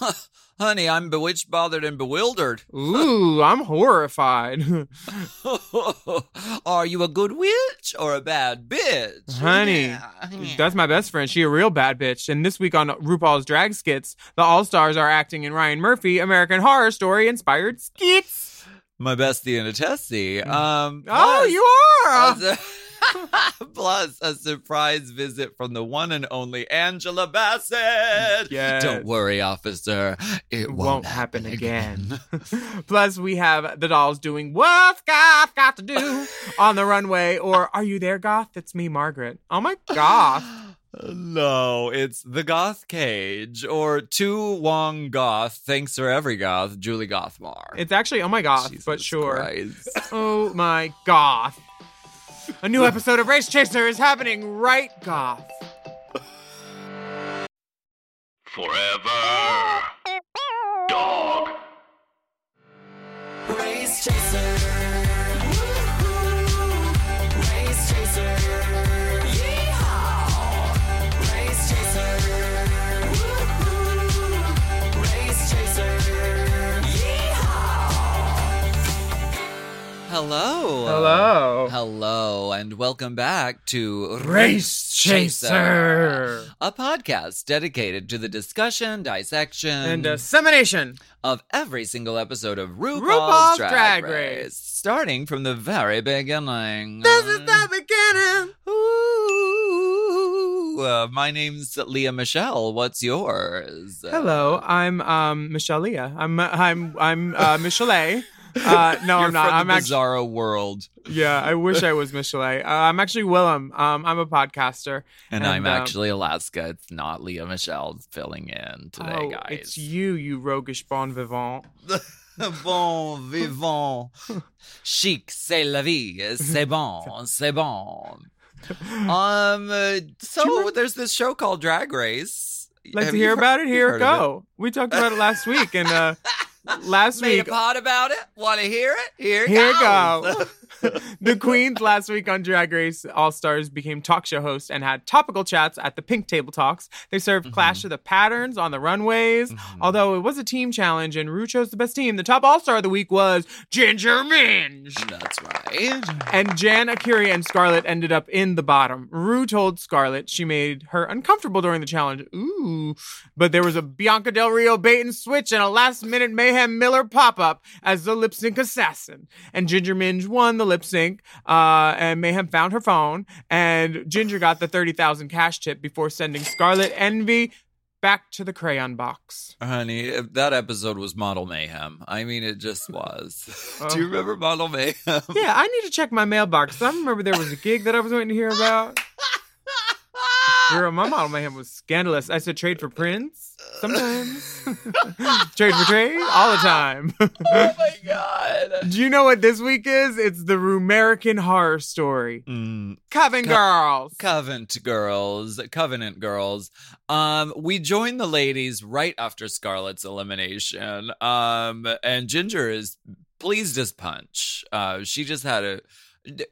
Honey, I'm bewitched, bothered, and bewildered. Ooh, I'm horrified. Are you a good witch or a bad bitch? Honey, Yeah. that's my best friend. She a real bad bitch. And this week on RuPaul's Drag Skits, the All Stars are acting in Ryan Murphy American Horror Story inspired skits. My bestie and a tessie. Um, Oh, plus- you are. Plus a, surprise visit from the one and only Angela Bassett. Yes. Don't worry, officer. It won't, won't happen again. Plus, we have the dolls doing What's Goth Got to Do on the runway, or Are You There, Goth? It's me, Margaret. Oh my goth. No, it's the Goth Cage or two Wong Goth. Thanks for every Goth, Julie Gothmar. It's actually Oh my goth, Jesus but sure. Christ. Oh my goth. A new episode of Race Chaser is happening right goth. Forever. Dog. Race chaser. Race chaser. Yeehaw. Race chaser. Race chaser. Yeehaw. Hello. Hello. Hello, and welcome back to Race Chaser. a podcast dedicated to the discussion, dissection, And dissemination. of every single episode of RuPaul's, RuPaul's Drag, Drag Race, Race. starting from the very beginning. This is the beginning. Ooh, uh, my name's Leah Michelle. What's yours? Hello, I'm um Michelle Leah. I'm I'm I'm uh Michelle. Uh no, You're I'm not. from I'm the actually bizarro world, Yeah, I wish I was Michelle. Uh, I'm actually Willam. Um I'm a podcaster. and, I'm um, actually Alaska. It's not Leah Michelle filling in today, oh, guys. It's you, you roguish bon vivant. bon vivant. Chic, c'est la vie. C'est bon, c'est bon. Um, uh, so there's this show called Drag Race. Let's Have hear you about it. Here heard it go. We talked about it last week, and uh, last Made week a pod about it. Want to hear it? Here, it Here it goes. go. The queens last week on Drag Race All Stars became talk show hosts and had topical chats at the Pink Table Talks. They served Mm-hmm. Clash of the Patterns on the runways. Although it was a team challenge and Rue chose the best team, the top All Star of the week was Ginger Minge. That's right. And Jan, A'keria, and Scarlet ended up in the bottom. Rue told Scarlet she made her uncomfortable during the challenge. Ooh. But there was a Bianca Del Rio bait and switch and a last minute Mayhem Miller pop up as the lip sync assassin. And Ginger Minge won the lip sync. Uh, and Mayhem found her phone. And Ginger got the 30,000 cash tip before sending Scarlet Envy back to the crayon box. Honey, that episode was Model Mayhem. I mean, it just was. Oh. Do you remember Model Mayhem? Yeah, I need to check my mailbox. I remember there was a gig that I was waiting to hear about. Girl, my model mayhem was scandalous. I said trade for Prince sometimes. trade for trade all the time. oh my god. Do you know what this week is? It's the Rumerican horror story. Mm, Coven Girls. Covenant girls, Covenant girls. Um, we joined the ladies right after Scarlet's elimination. Um, and Ginger is pleased as punch. Uh, she just had a.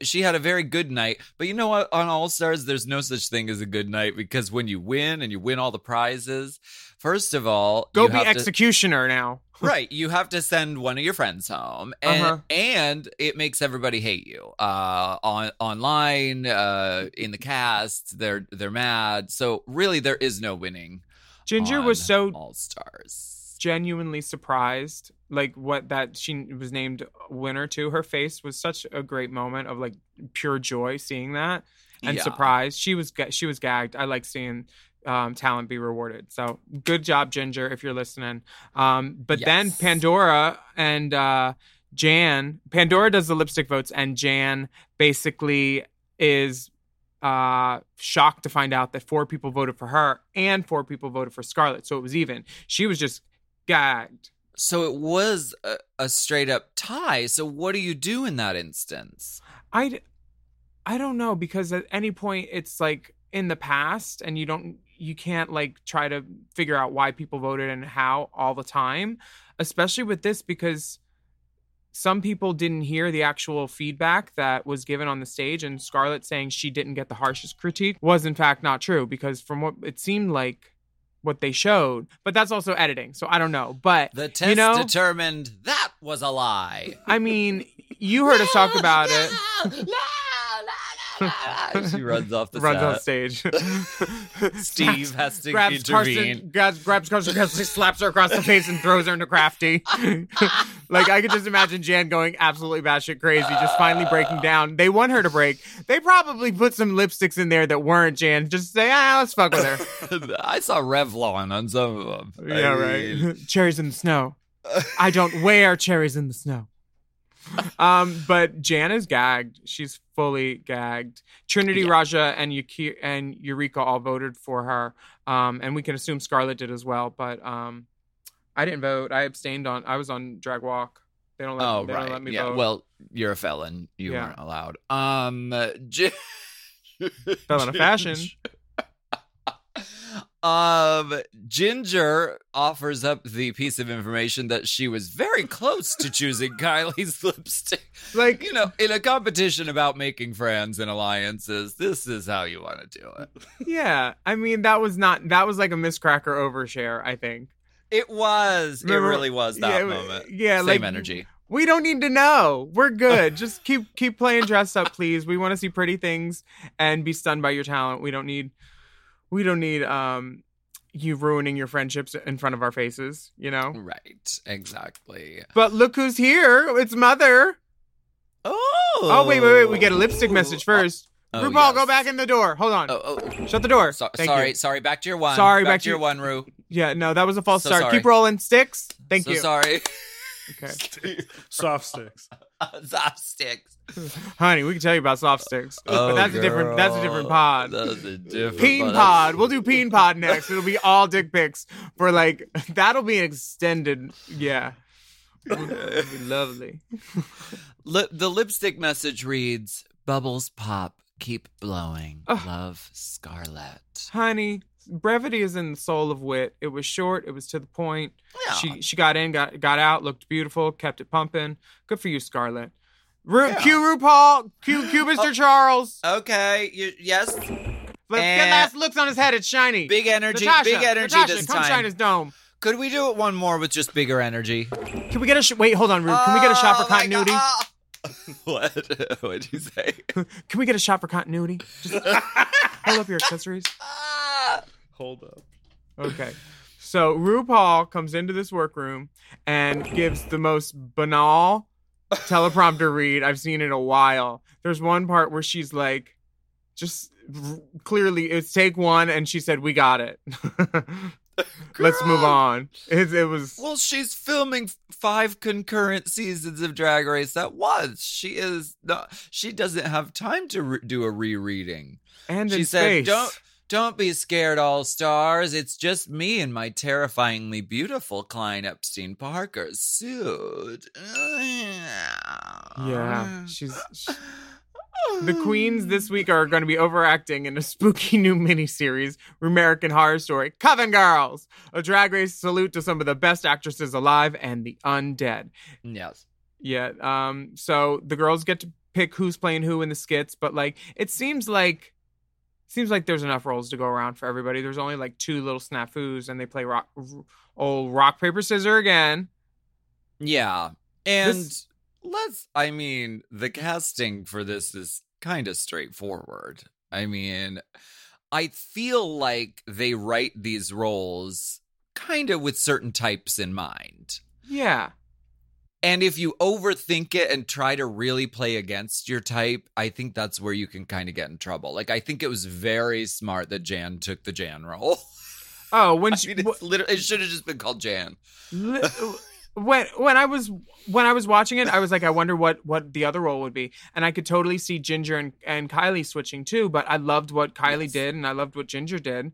She had a very good night, but you know what? On All Stars, there's no such thing as a good night because when you win and you win all the prizes, first of all, Go you be have to- executioner now. right you have to send one of your friends home and Uh-huh. and it makes everybody hate you uh on online uh in the cast they're they're mad so really there is no winning Ginger was so all stars genuinely surprised like what that she was named winner to. Her face was such a great moment of like pure joy seeing that and Yeah. surprise. She was she was gagged. I like seeing um, talent be rewarded. So good job ginger if you're listening. Um, but then pandora and uh, jan pandora does the lipstick votes and jan basically is uh shocked to find out that four people voted for her and four people voted for scarlet. So it was even. She was just gagged. So it was a, a straight up tie. So what do you do in that instance? I, I don't know because at any point it's like in the past and you don't you can't like try to figure out why people voted and how all the time, especially with this because some people didn't hear the actual feedback that was given on the stage and Scarlet saying she didn't get the harshest critique was in fact not true because from what it seemed like what they showed, but that's also editing. So I don't know, but The test you know, determined that was a lie. I mean, you heard us talk about it. she runs off the runs set. off stage. Steve has to grabs intervene. Carson, grabs, grabs Carson Kressley, slaps her across the face, and throws her into Crafty. like I could just imagine Jan going absolutely batshit crazy, just finally breaking down. They want her to break. They probably put some lipsticks in there that weren't Jan. Just to say, ah, let's fuck with her. I saw Revlon on some of them. yeah, I mean, right. cherries in the snow. I don't wear cherries in the snow. Um, but Jan is gagged. She's fully gagged. Trinity, Yeah. Ra'Jah, and Yuki and Eureka all voted for her. Um, and we can assume Scarlet did as well. But um, I didn't vote. I abstained on. I was on drag walk. They don't let. Oh they right. don't let me yeah. vote. Well, you're a felon. You Yeah. weren't allowed. Um. J- Felon of fashion. Um, Ginger offers up the piece of information that she was very close to choosing Kylie's lipstick. like You know, in a competition about making friends and alliances, this is how you want to do it. yeah. I mean that was not. That was like a Miz Cracker overshare. I think. It was. Remember- it really was that yeah, moment. yeah, Same like- energy. We don't need to know. We're good. Just keep keep playing dress up, please. We want to see pretty things and be stunned by your talent. We don't need we don't need um you ruining your friendships in front of our faces, you know? Right. Exactly. But look who's here. It's mother. Oh. Oh, wait, wait, wait. We get a lipstick message first. Oh, RuPaul, yes. go back in the door. Hold on. Oh, oh. Shut the door. So- Thank sorry, you. sorry. Back to your one. Sorry, back, back to to your one, Rue. Yeah, no, that was a false So start. sorry. Keep rolling. Sticks. Thank so you. sorry. Okay. Soft sticks. Soft sticks. Honey, we can tell you about soft sticks. Oh, but that's a different that's a different pod. That's a different Peen pod. Pod. We'll do Peen Pod next. It'll be all dick pics for like that'll be an extended. Yeah, It'll be lovely. The lipstick message reads: "Bubbles pop, keep blowing. Ugh. Love, Scarlet." Honey, brevity is in the soul of wit. It was short. It was to the point. Yeah. She she got in, got got out, looked beautiful, kept it pumping. Good for you, Scarlet. Ru- Yeah. Q RuPaul, Q Q Mr. Charles. Okay. You, yes. Let's and- get last looks on his head. It's shiny. Big energy. Natasha, big energy Natasha, this come time. shine his dome. Could we do it one more with just bigger energy? Can we get a sh- wait? Hold on, Ru. Can we get a shot for Oh continuity? What? What'd you say? Can we get a shot for continuity? Just hold up your accessories. Hold up. Okay. So RuPaul comes into this workroom and gives the most banal teleprompter read I've seen in a while. There's one part where she's like, just r- clearly it's take one, and she said, "We got it. Let's move on." It, it was Well, she's filming five concurrent seasons of Drag Race at once. She is not. She doesn't have time to re- do a rereading. and she in said, space. "Don't." Don't be scared, all stars. It's just me and my terrifyingly beautiful Klein Epstein Parker suit. Yeah, she's. she- the queens this week are going to be overacting in a spooky new miniseries, American Horror Story, Coven Girls, a drag race salute to some of the best actresses alive and the undead. Yes. Yeah. Um. So the girls get to pick who's playing who in the skits, but like it seems like seems like there's enough roles to go around for everybody. There's only like two little snafus, and they play rock, old rock paper scissor again. Yeah. And This- let's, I mean, the casting for this is kind of straightforward. I mean, I feel like they write these roles kind of with certain types in mind. Yeah. And if you overthink it and try to really play against your type, I think that's where you can kind of get in trouble. Like, I think it was very smart that Jan took the Jan role. Oh, when I she, mean, it's literally, it should have just been called Jan. When when I was when I was watching it, I was like, I wonder what what the other role would be, and I could totally see Ginger and, and Kylie switching too. But I loved what Kylie Yes. did, and I loved what Ginger did.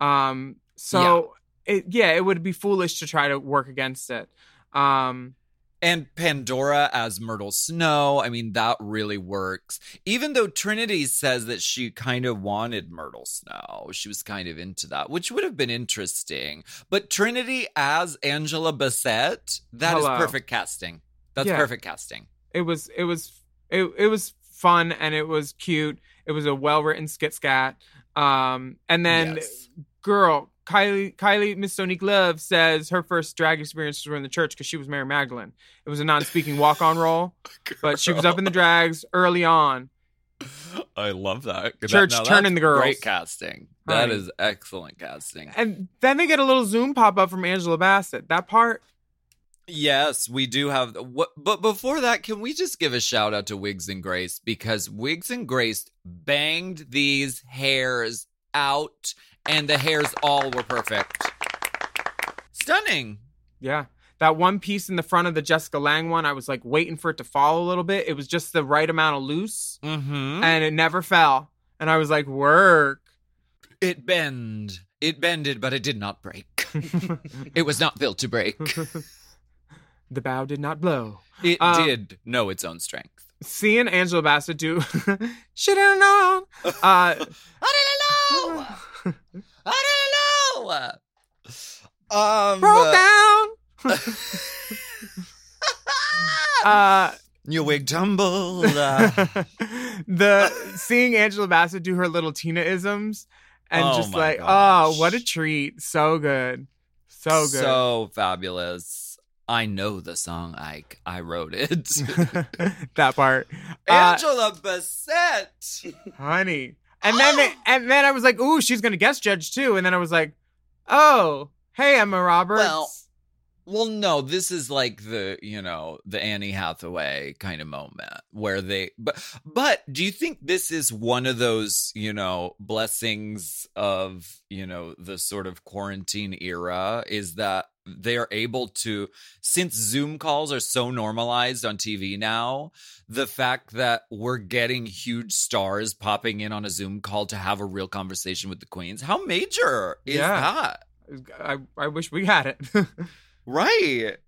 Um, so it, yeah, it would be foolish to try to work against it. Um, And Pandora as Myrtle Snow, I mean, that really works. Even though Trinity says that she kind of wanted Myrtle Snow, she was kind of into that, which would have been interesting. But Trinity as Angela Bassett, that is Hello. perfect casting. That's Yeah. perfect casting. it was it was it, it was fun and it was cute. It was a well written skit scat. Um, and then Yes. Girl Kylie Kylie Miss Sonique Love says her first drag experiences were in the church because she was Mary Magdalene. It was a non-speaking walk-on role, but she was up in the drags early on. I love that. Church now turning the girls. Great casting. That Right. is excellent casting. And then they get a little Zoom pop up from Angela Bassett. That part, Yes, we do have. What, but before that, can we just give a shout out to Wigs and Grace because Wigs and Grace banged these hairs out, and the hairs all were perfect. Stunning. yeah. That one piece in the front of the Jessica Lange one, I was like waiting for it to fall a little bit. It was just the right amount of loose, Mm-hmm. and it never fell. And I was like, work. It bend. It bended, but it did not break. it was not built to break. the bow did not blow. It Um, did know its own strength. Seeing Angela Bassett do she didn't know. Uh, I didn't know. I don't know. Um, broke down. uh, your wig tumbled. uh, the seeing Angela Bassett do her little Tina isms and Oh just my like, gosh. oh, what a treat. So good. So good. So fabulous. I know the song. I I wrote it. that part. Uh, Angela Bassett. honey. And then they, oh! and then I was like, ooh, she's gonna guest judge too. And then I was like, oh, hey, Emma Roberts. Well, Well, no, this is like the, you know, the Annie Hathaway kind of moment where they but but do you think this is one of those, you know, blessings of, you know, the sort of quarantine era is that they are able to since Zoom calls are so normalized on TV now, the fact that we're getting huge stars popping in on a Zoom call to have a real conversation with the queens. How major is Yeah. that? I, I wish we had it. Right.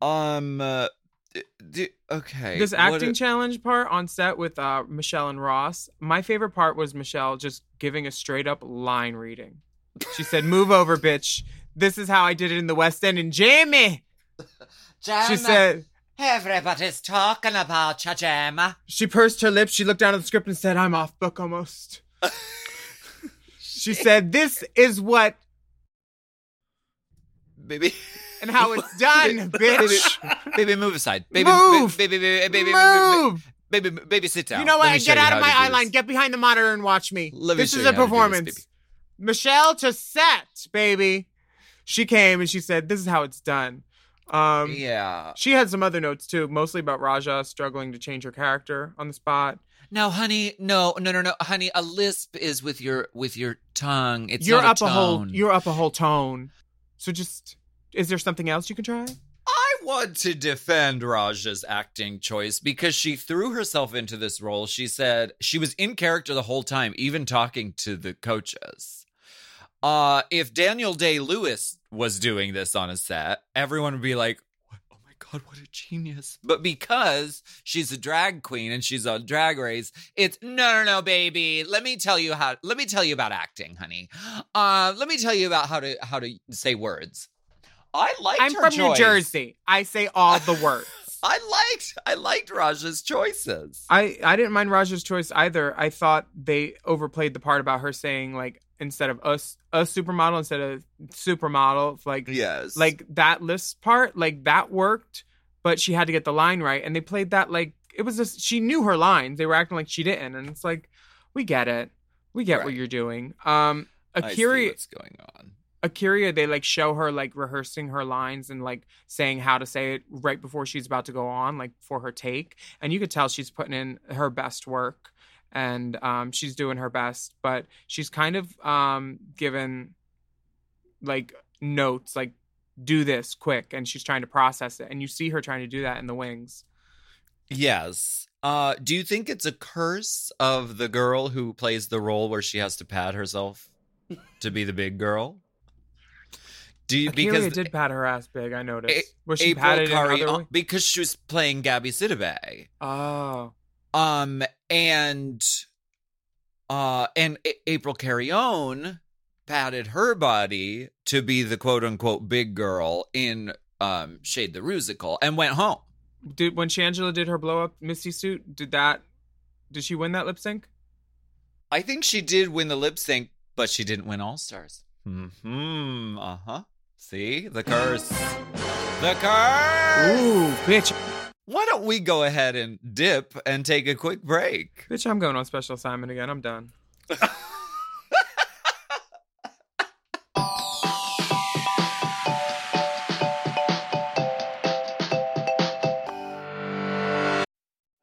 Um. Uh, d- okay. this acting a- challenge part on set with uh, Michelle and Ross, my favorite part was Michelle just giving a straight up line reading. She said, Move over, bitch. This is how I did it in the West End. And Jamie, she said, Everybody's talking about you, Gemma. she pursed her lips. She looked down at the script and said, I'm off book almost. she said, This is what Baby. and how it's done, bitch. Baby, move aside. Baby, Move. Baby, baby, baby, baby, Move. baby, baby, baby, sit down. You know what? Get out of my eye line. Get behind the monitor and watch me. Let this is a performance. Michelle to set, baby. She came and she said, "This is how it's done." Um, Yeah. She had some other notes too, mostly about Ra'Jah struggling to change her character on the spot. No, honey, no, no, no, no, honey. A lisp is with your with your tongue. It's you're not up a, whole. You're up a whole tone. So just, is there something else you can try? I want to defend Ra'Jah's acting choice because she threw herself into this role. She said she was in character the whole time, even talking to the coaches. Uh, if Daniel Day Lewis was doing this on a set, everyone would be like, "Oh my god, what a genius!" But because she's a drag queen and she's on Drag Race, it's no, no, no, baby. Let me tell you how. Let me tell you about acting, honey. Uh, let me tell you about how to how to say words. I liked I'm from New. Jersey. I say all the words. I liked I liked Ra'Jah's choices. I I didn't mind Ra'Jah's choice either. I thought they overplayed the part about her saying like instead of us a supermodel instead of supermodel like Yes. like that list part like that worked but she had to get the line right and they played that like it was just she knew her lines. They were acting like she didn't and it's like we get it. We get what you're doing. Um a'keria what's going on. a'keria they like show her like rehearsing her lines and like saying how to say it right before she's about to go on like for her take and you could tell she's putting in her best work and um she's doing her best but she's kind of um given like notes like do this quick and she's trying to process it and you see her trying to do that in the wings Yes. Uh do you think it's a curse of the girl who plays the role where she has to pad herself to be the big girl? Do you because did pat her ass big. I noticed. A- Was she April patted another way? because she was playing Gabby Sidibe. Oh, Um and uh and A- April Carrion patted her body to be the quote unquote big girl in um Shade the Rusical and went home. did when Shangela did her blow up Misty suit? Did that? Did she win that lip sync? I think she did win the lip sync, but she didn't win All Stars. Hmm. Uh huh. See the curse. The curse. Ooh, bitch, Why don't we go ahead and dip and take a quick break? bitch! I'm going on special assignment again. I'm done.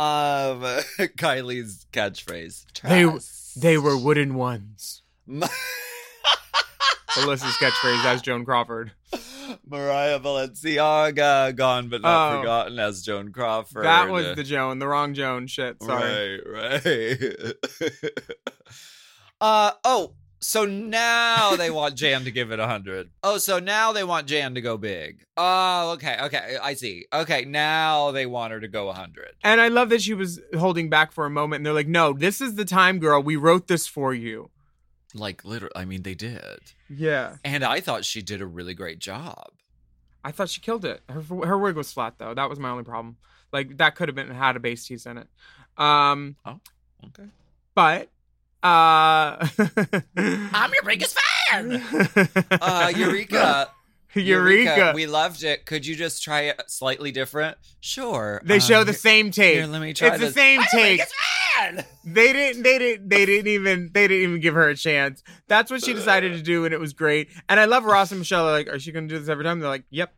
um, Kylie's catchphrase. They, Trust. they were wooden ones. Ma- Alyssa's catchphrase as Joan Crawford. Mariah Balenciaga, gone but not Oh. forgotten as Joan Crawford. That was the Joan, the wrong Joan. Shit, sorry. Right, right. uh oh, so now they want Jan to give it a hundred. Oh, so now they want Jan to go big. Oh, okay, okay, I see. Okay, now they want her to go a hundred. And I love that she was holding back for a moment, and they're like, "No, this is the time, girl. We wrote this for you." Like literally, I mean, they did, Yeah, and I thought she did a really great job. I thought she killed it. Her her wig was flat though. That was my only problem. Like that could have been had a base tease in it. Um, Okay. but uh, I'm your biggest fan. Uh, Eureka. Eureka. We loved it. Could you just try it slightly different? Sure. they Um, show the same take. Here, let me try it's the same I'm take. They didn't. They didn't. They didn't even. They didn't even give her a chance. That's what she decided to do, and it was great. And I love Ross and Michelle. Are like, "Are she going to do this every time?" They're like, "Yep."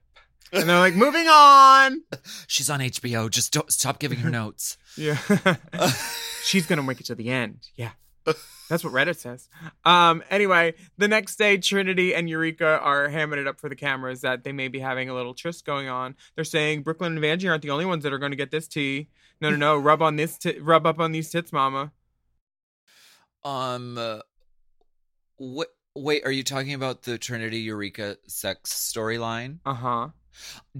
And they're like, "Moving on." She's on HBO. Just don't stop giving her notes. Yeah. She's gonna make it to the end. Yeah. That's what Reddit says. Um, anyway, the next day, Trinity and Eureka are hamming it up for the cameras that they may be having a little tryst going on. They're saying Brooklyn and Vanjie aren't the only ones that are going to get this tea. No, no, no. Rub on this. T- rub up on these tits, Mama. Um, uh, wait, wait. Are you talking about the Trinity Eureka sex storyline? Uh huh.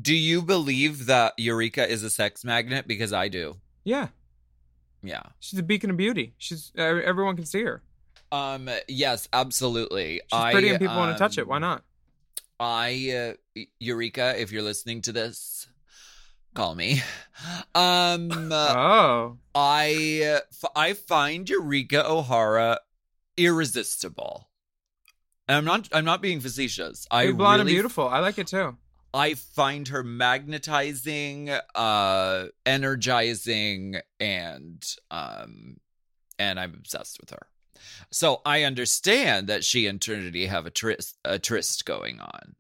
Do you believe that Eureka is a sex magnet? Because I do. Yeah. Yeah. She's a beacon of beauty. She's uh, everyone can see her. Um. Yes. Absolutely. She's I, pretty and people want to touch it. um, Why not? I uh, Eureka, if you're listening to this, call me. Um, uh, oh. I I find Eureka O'Hara irresistible. And I'm not I'm not being facetious. I Big blonde and beautiful. I like it too. I find her magnetizing, uh, energizing, and um, and I'm obsessed with her. So I understand that she and Trinity have a tryst, a tryst going on.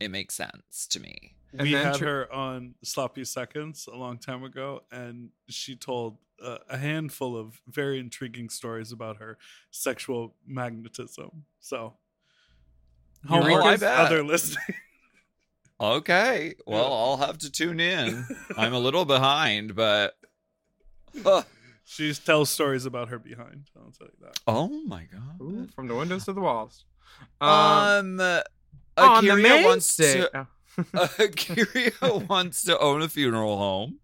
It makes sense to me. And we then had Tr- her on Sloppy Seconds a long time ago, and she told uh, a handful of very intriguing stories about her sexual magnetism. So, Eureka's- homework I bet. other listening. Okay, well, I'll have to tune in. I'm a little behind, but Uh, she tells stories about her behind. I'll tell you that. oh my god. Ooh, from the windows to the walls. Um, Um, on the A'keria main wants to. A'keria wants to own a funeral home.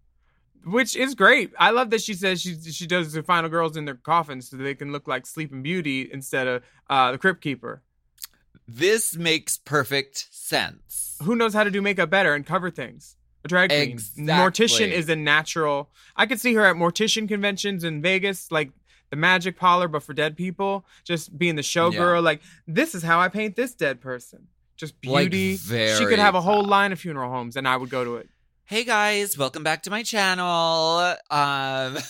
which is great. I love that she says she she does the final girls in their coffins so they can look like Sleeping Beauty instead of uh, the Crypt Keeper. This makes perfect sense. Who knows how to do makeup better and cover things? A drag queen. Exactly. Mortician is a natural. I could see her at mortician conventions in Vegas, like the magic parlor, but for dead people. Just being the showgirl. Yeah. Like this is how I paint this dead person. Just Like, beauty. she could have a whole line of funeral homes, and I would go to it. Hey guys, welcome back to my channel. Um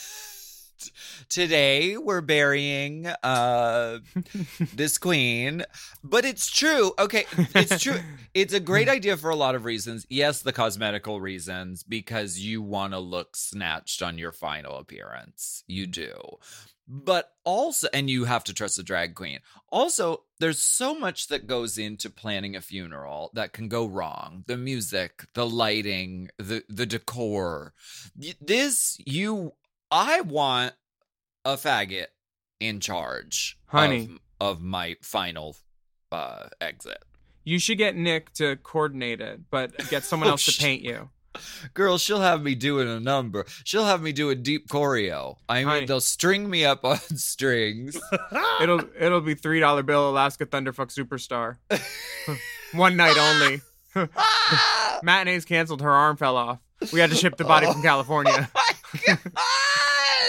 today we're burying uh this queen, but it's true. Okay, it's true. It's a great idea for a lot of reasons. Yes, the cosmetical reasons because you want to look snatched on your final appearance. You do. But also and you have to trust the drag queen. Also, there's so much that goes into planning a funeral that can go wrong. The music, the lighting, the the decor. This you I want a faggot in charge Honey. of, of my final uh exit. You should get Nick to coordinate it, but get someone Oh, else to paint you. Girl, she'll have me doing a number. She'll have me do a deep choreo. I mean, Honey. they'll string me up on strings. It'll it'll be three dollar bill Alaska Thunderfuck Superstar. One night only. Matinees canceled. Her arm fell off. We had to ship the body from California.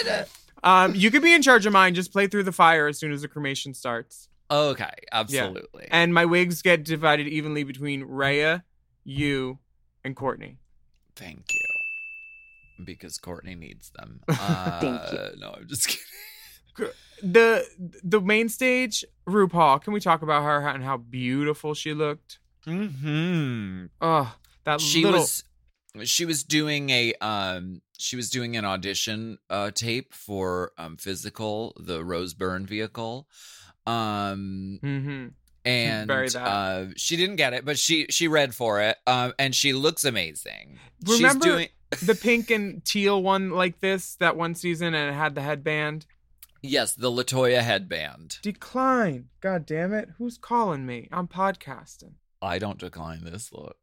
God! Um, you could be in charge of mine. Just play through the fire as soon as the cremation starts. Okay, absolutely. And my wigs get divided evenly between Raya, you, and Courtney. Thank you. Because Courtney needs them. Uh, Thank you. No, I'm just kidding. The the main stage, RuPaul. Can we talk about her and how beautiful she looked? hmm Oh, that She little. was she was doing a um she was doing an audition uh tape for um physical the Rose Byrne vehicle. Um hmm and uh she didn't get it but she she read for it um and she looks amazing Remember- she's doing the pink and teal one like this that one season, and it had the headband. yes the latoya headband Decline. God damn it. Who's calling me? I'm podcasting. i don't decline this look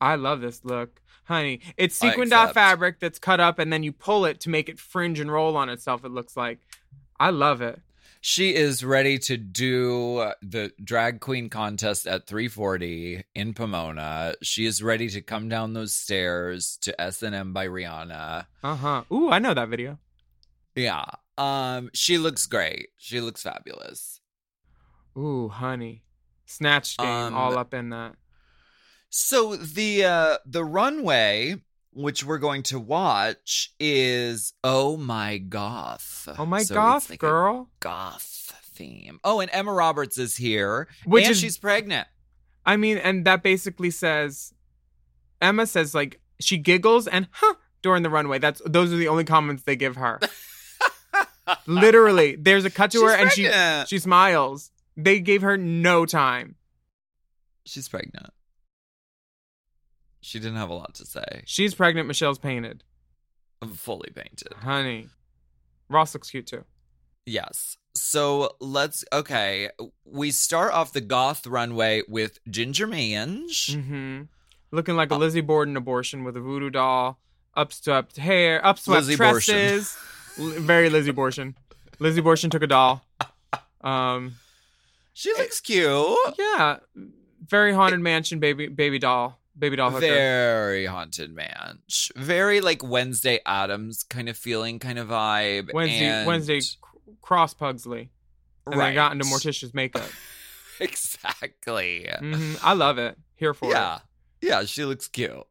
I love this look. Honey, it's out accept. fabric that's cut up and then you pull it to make it fringe and roll on itself, it looks like. I love it. she is ready to do the drag queen contest at 340 in pomona she is ready to come down those stairs to s&m by rihanna Uh-huh. Ooh, I know that video. yeah um she looks great she looks fabulous Ooh, honey. Snatch game Um, all up in that. So the uh the runway which we're going to watch is Oh My Goth. Oh my So goth, like girl. goth theme. Oh, and Emma Roberts is here. Which and is- she's pregnant. I mean, and that basically says Emma says like she giggles and huh during the runway. That's those are the only comments they give her. Literally, there's a cut to her She's and she she smiles. They gave her no time. She's pregnant. She didn't have a lot to say. She's pregnant. Michelle's painted. Fully painted. Honey, Ross looks cute too. Yes. So let's okay. We start off the goth runway with Ginger Minge. hmm Looking like a Uh, Lizzie Borden abortion with a voodoo doll, upswept hair, upswept Lizzie tresses. Very Lizzie Bortion. Lizzie Bortion took a doll. Um, She looks cute. yeah, very haunted mansion baby baby doll baby doll hooker. Very haunted manch. Very like Wednesday Addams kind of feeling, kind of vibe. Wednesday and- Wednesday cross Pugsley, and right. then got into Morticia's makeup. exactly. hmm I love it. Here for Yeah. it. Yeah, she looks cute.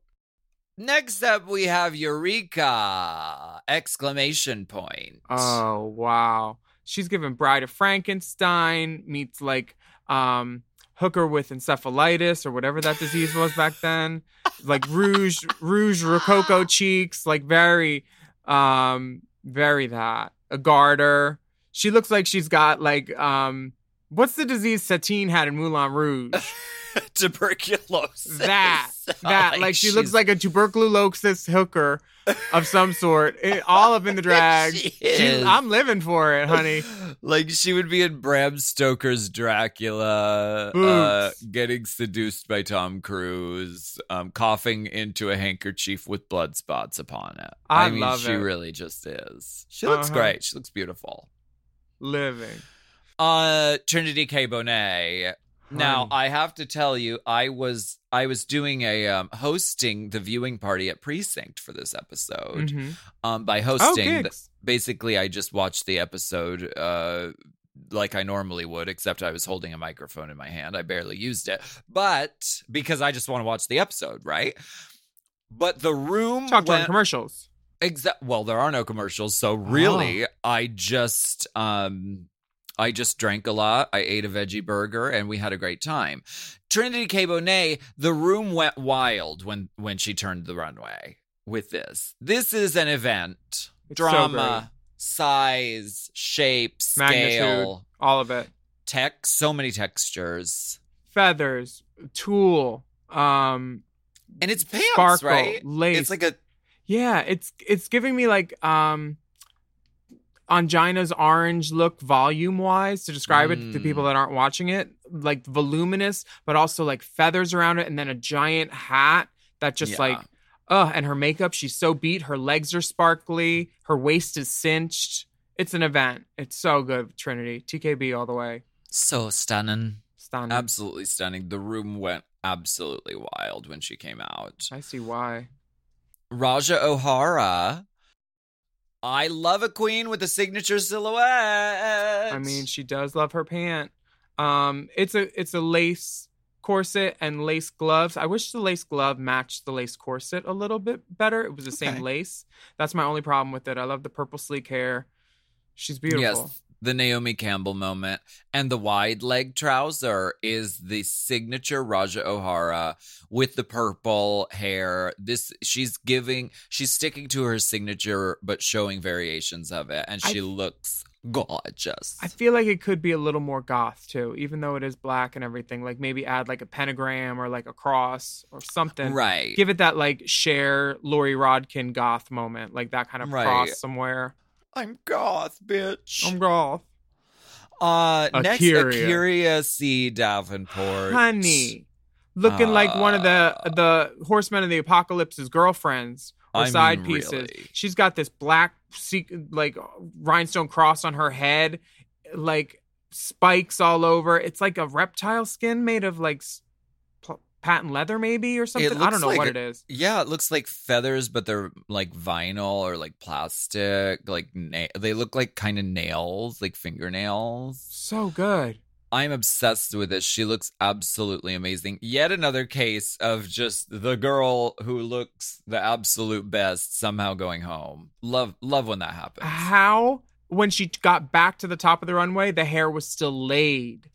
Next up, we have Eureka! Exclamation point. Oh wow. She's given Bride of Frankenstein meets like um hooker with encephalitis or whatever that disease was back then. Like rouge rouge rococo cheeks, like very um very that. A garter. She looks like she's got like um what's the disease Satine had in Moulin Rouge? Tuberculosis. that that like, she looks like a tuberculosis hooker of some sort It- all up in the drag She She- i'm living for it honey Like she would be in Bram Stoker's Dracula, uh, getting seduced by Tom Cruise, um, coughing into a handkerchief with blood spots upon it. I mean, love she it. really just is. She looks Uh-huh. great. She looks beautiful. living Uh, Trinity K. Bonet. Now I have to tell you, I was I was doing a um, hosting the viewing party at Precinct for this episode. Mhm. Um, by oh hosting, gigs. basically I just watched the episode uh like I normally would, except I was holding a microphone in my hand. I barely used it. But because I just want to watch the episode, right? But the room talk during went commercials Exa- well, there are no commercials, so really I just um I just drank a lot. I ate a veggie burger and we had a great time. Trinity K. Bonet, the room went wild when when she turned the runway with this. This is an event. It's so Drama, size, shape, magnitude scale, all of it tech, so many textures. feathers tulle um And it's pants, sparkle right? lace It's like a yeah it's it's giving me like um Angina's orange look volume wise to describe it to Mm. people that aren't watching it like voluminous but also like feathers around it and then a giant hat that just Yeah. like uh and her makeup she's so beat her legs are sparkly her waist is cinched it's an event it's so good trinity tkb all the way so stunning. stunning Absolutely stunning. The room went absolutely wild when she came out. i see why Ra'Jah O'Hara. I love a queen with a signature silhouette. I mean, she does love her pant. Um, it's a it's a lace corset and lace gloves. I wish the lace glove matched the lace corset a little bit better. It was the same lace. That's my only problem with it. I love the purple sleek hair. She's beautiful. Yes, the Naomi Campbell moment. And the wide leg trouser is the signature Ra'Jah O'Hara with the purple hair. This she's giving she's sticking to her signature but showing variations of it and I- she looks gorgeous. I feel like it could be a little more goth too, even though it is black and everything. Like maybe add like a pentagram or like a cross or something. right. Give it that like Cher Loree Rodkin goth moment, like that kind of Right. cross somewhere. I'm goth, bitch. I'm goth. uh next A'keria. A'keria C. Davenport. honey looking like one of the Uh, the horsemen of the apocalypse's girlfriends or I mean, side pieces really. she's got this black se- like rhinestone cross on her head like spikes all over it's like a reptile skin made of like s- pl- patent leather maybe or something i don't know like what it is Yeah, it looks like feathers, but they're like vinyl or like plastic. Like na- they look like kind of nails, like fingernails. so good I'm obsessed with it. She looks absolutely amazing. Yet another case of just the girl who looks the absolute best somehow going home. Love, love when that happens. how when she got back to the top of the runway the hair was still laid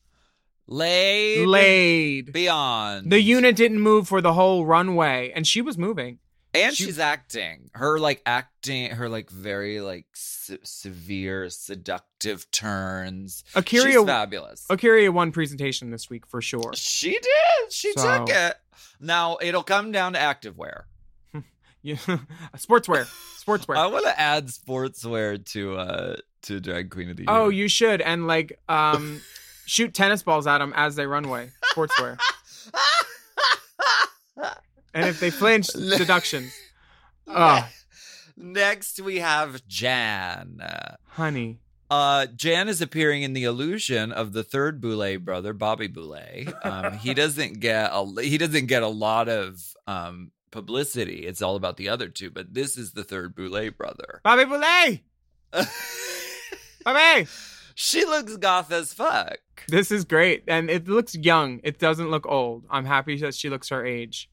Laid, laid beyond the unit didn't move for the whole runway and she was moving and she- she's acting her like acting her like very like se- severe seductive turns A'keria she's fabulous A'keria won presentation this week for sure. she did she So- took it now it'll come down to activewear Yeah. sportswear. Sportswear. i want to add sportswear to uh to drag queen of the year oh, you should. And like um shoot tennis balls at them as they runway. Sportswear. and if they flinch, deductions. Oh, next we have jan honey. Uh, Jan is appearing in the illusion of the third Boulet brother, Bobby Boulet. Um, he doesn't get a he doesn't get a lot of um publicity. It's all about the other two, but this is the third Boulet brother. Bobby Boulet! Bobby! She looks goth as fuck. This is great. And it looks young. It doesn't look old. I'm happy that she looks her age.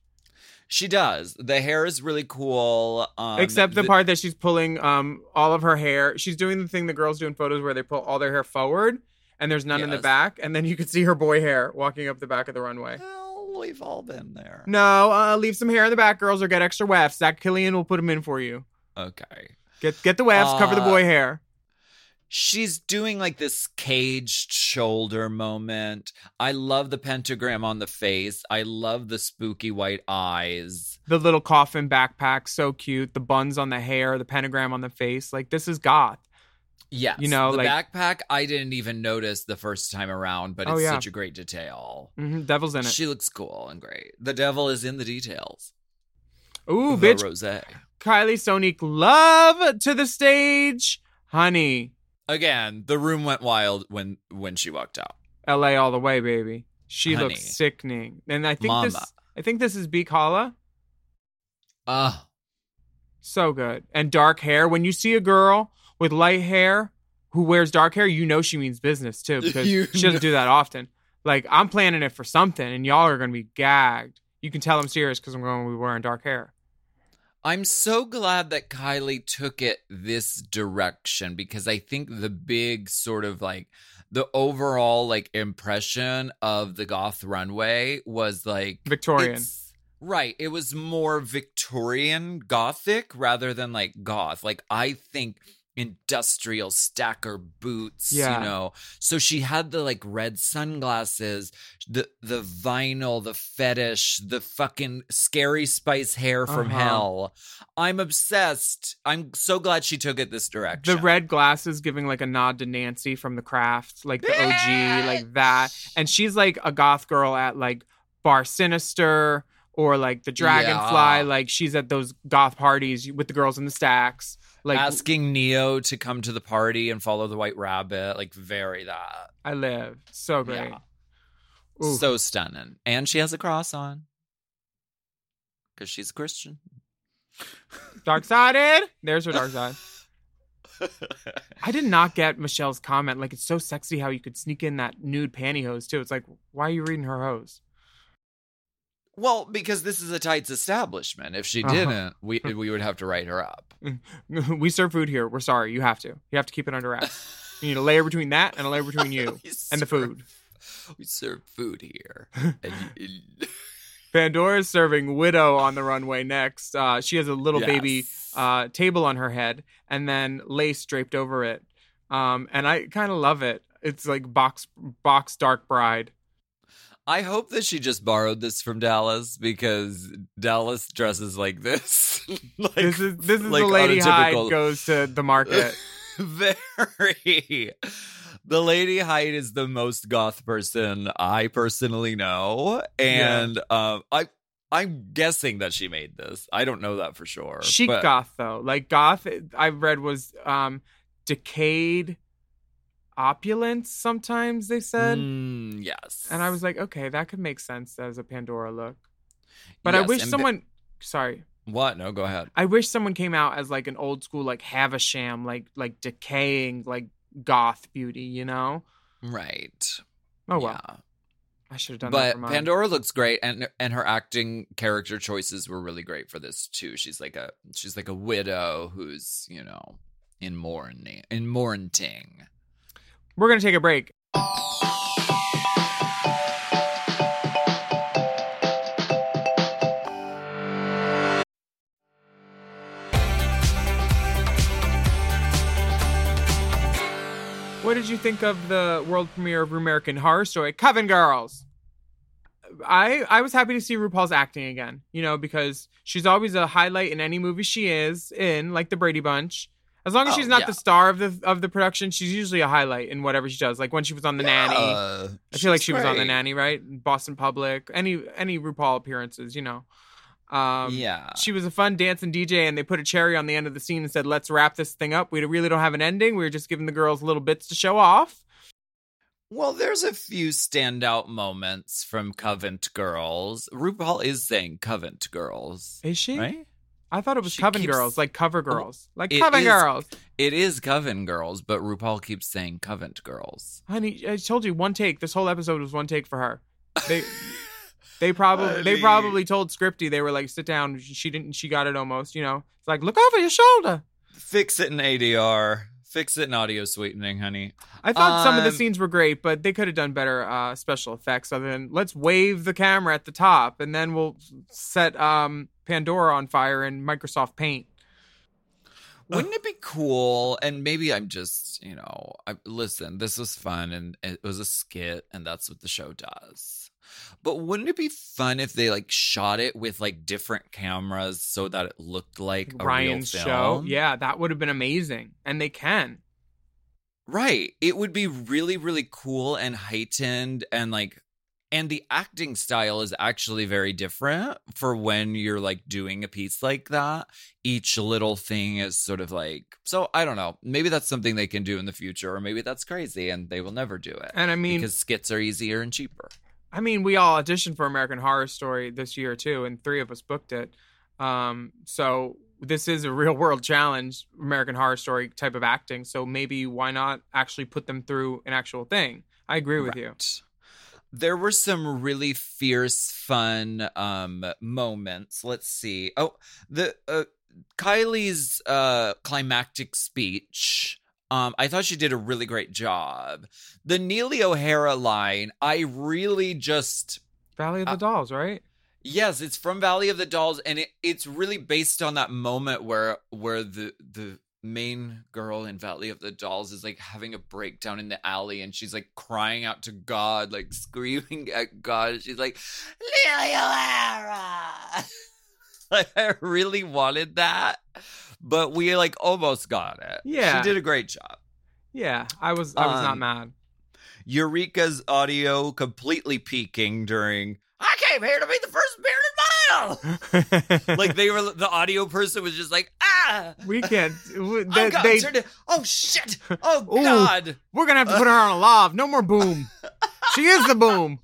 She does. The hair is really cool. Um, Except the part that she's pulling um all of her hair. She's doing the thing the girls do in photos where they pull all their hair forward and there's none in the back, and then you can see her boy hair walking up the back of the runway. Well, we've all been there. No, uh, leave some hair in the back, girls, or get extra wefts. Zach Killian will put them in for you. Okay. Get get the wefts, cover the Uh, boy hair. She's doing like this caged shoulder moment. I love the pentagram on the face. I love the spooky white eyes. The little coffin backpack, so cute. The buns on the hair, the pentagram on the face. Like this is goth. Yes. You know, the like- backpack I didn't even notice the first time around, but Oh, it's yeah. such a great detail. hmm Devil's in it. She looks cool and great. The devil is in the details. Ooh, the bitch. Rose. Kylie Sonique love to the stage, honey. Again, the room went wild when when she walked out. LA all the way, baby. She Honey. looks sickening. And I think this I think this is Holla. Ah, So good. And dark hair. When you see a girl with light hair who wears dark hair, you know she means business too, because You she doesn't do that often. Like I'm planning it for something, and y'all are gonna be gagged. You can tell I'm serious because I'm going to be wearing dark hair. I'm so glad that Kylie took it this direction because I think the big sort of like the overall like impression of the goth runway was like Victorian. Right. It was more Victorian gothic rather than like goth. Like I think industrial stacker boots, Yeah. you know. So she had the like red sunglasses, the the vinyl, the fetish, the fucking scary spice hair from Uh-huh. hell. I'm obsessed. I'm so glad she took it this direction. The red glasses giving like a nod to Nancy from the craft, like the OG, like that. And she's like a goth girl at like Bar Sinister or like the Dragonfly. Yeah. Like she's at those goth parties with the girls in the stacks. Like asking Neo to come to the party and follow the white rabbit, like very that. I live. So great. Yeah. So stunning. And she has a cross on. Because she's a Christian. Dark sided. There's her dark side. I did not get Michelle's comment. Like it's so sexy how you could sneak in that nude pantyhose too. It's like, why are you reading her hose? Well, because this is a tights establishment. If she Uh-huh. didn't, we we would have to write her up. we serve food here. We're sorry. You have to. You have to keep it under wraps. You need a layer between that and a layer between you and the food. We serve food here. and you- Pandora's serving Widow on the runway next. Uh, she has a little baby uh, table on her head and then lace draped over it. Um, and I kind of love it. It's like box box dark bride. I hope that she just borrowed this from Dallas because Dallas dresses like this. like, This is this is like the Lady Hyde goes to the market. Very. The Lady Hyde is the most goth person I personally know, and um, I I'm guessing that she made this. I don't know that for sure. Chic but- goth though, like goth I've read was um, decayed opulence. Sometimes they said. Mm, yes, And I was like, okay, that could make sense as a Pandora look. But I wish someone sorry. what? No, go ahead. I wish someone came out as like an old school like Havisham, like like decaying, like goth beauty, you know? Right. Oh well. Yeah. I should have done that But for. Pandora looks great, and and her acting character choices were really great for this too. She's like a she's like a widow who's you know in mourning in mourning. We're gonna take a break. What did you think of the world premiere of American Horror Story, Coven Girls? I I was happy to see RuPaul's acting again, you know, because she's always a highlight in any movie she is in, like the Brady Bunch. As long as Oh, she's not yeah. the star of the of the production, she's usually a highlight in whatever she does. Like when she was on the Nanny, Uh, I feel like she was on the. Nanny, right? Boston Public, any any RuPaul appearances, you know. Um, yeah. she was a fun dancing DJ, and they put a cherry on the end of the scene and said, "Let's wrap this thing up." We really don't have an ending. We were just giving the girls little bits to show off. Well, there's a few standout moments from Covent Girls. RuPaul is saying Covent Girls, Is she? right? I thought it was She Coven keeps- Girls, like cover oh, girls, like it Coven is- Girls. It is Coven Girls, but RuPaul keeps saying Covent Girls. Honey, I told you one take. This whole episode was one take for her. They They probably they probably told Scripty they were like, sit down. She didn't. She got it almost. You know, it's like look over your shoulder. Fix it in ADR. Fix it in audio sweetening, honey. I thought some of the Um, scenes were great, but they could have done better uh, special effects. Other than let's wave the camera at the top, and then we'll set um, Pandora on fire in Microsoft Paint. Wouldn't it be cool? And maybe I'm just, you know, I, listen, this was fun and it was a skit, and that's what the show does. But wouldn't it be fun if they like shot it with like different cameras so that it looked like a Ryan's real show, yeah, that would have been amazing, and they can. Right. It would be really, really cool and heightened and like and the acting style is actually very different for when you're like doing a piece like that. Each little thing is sort of like so I don't know. Maybe that's something they can do in the future, or maybe that's crazy and they will never do it. And I mean, because skits are easier and cheaper. I mean, we all auditioned for American Horror Story this year too, and three of us booked it. Um, so this is a real world challenge, American Horror Story type of acting. So maybe why not actually put them through an actual thing? I agree with you. There were some really fierce, fun um moments. Let's see. Oh, the uh, Kylie's uh climactic speech. Um, I thought she did a really great job. The Neely O'Hara line, I really just Valley of the Uh, Dolls, right? Yes, it's from Valley of the Dolls, and it, it's really based on that moment where where the the main girl in Valley of the Dolls is like having a breakdown in the alley, and she's like crying out to God, like screaming at God. She's like, "Lily O'Hara." like I really wanted that, but we like almost got it. Yeah. she did a great job. Yeah, I was. I was not Um, mad. Eureka's audio completely peaking during. I came here to be the first bearded mile. like they were the audio person was just like ah we can't. w- oh They, they- it- oh shit oh Ooh. god we're gonna have to put her on a lav. No more boom. she is the boom.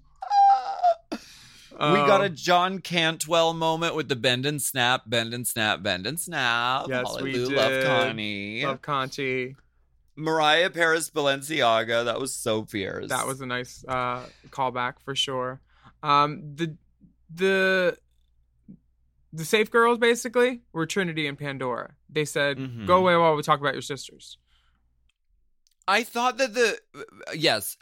We got a Um, John Cantwell moment with the bend and snap bend and snap bend and snap Yes, we Hallelujah, love. Connie love Conti. Mariah Paris Balenciaga that was so fierce That was a nice uh, callback for sure. Um, the the the safe girls basically were Trinity and Pandora. They said, Mhm. "Go away while we talk about your sisters." I thought that the yes,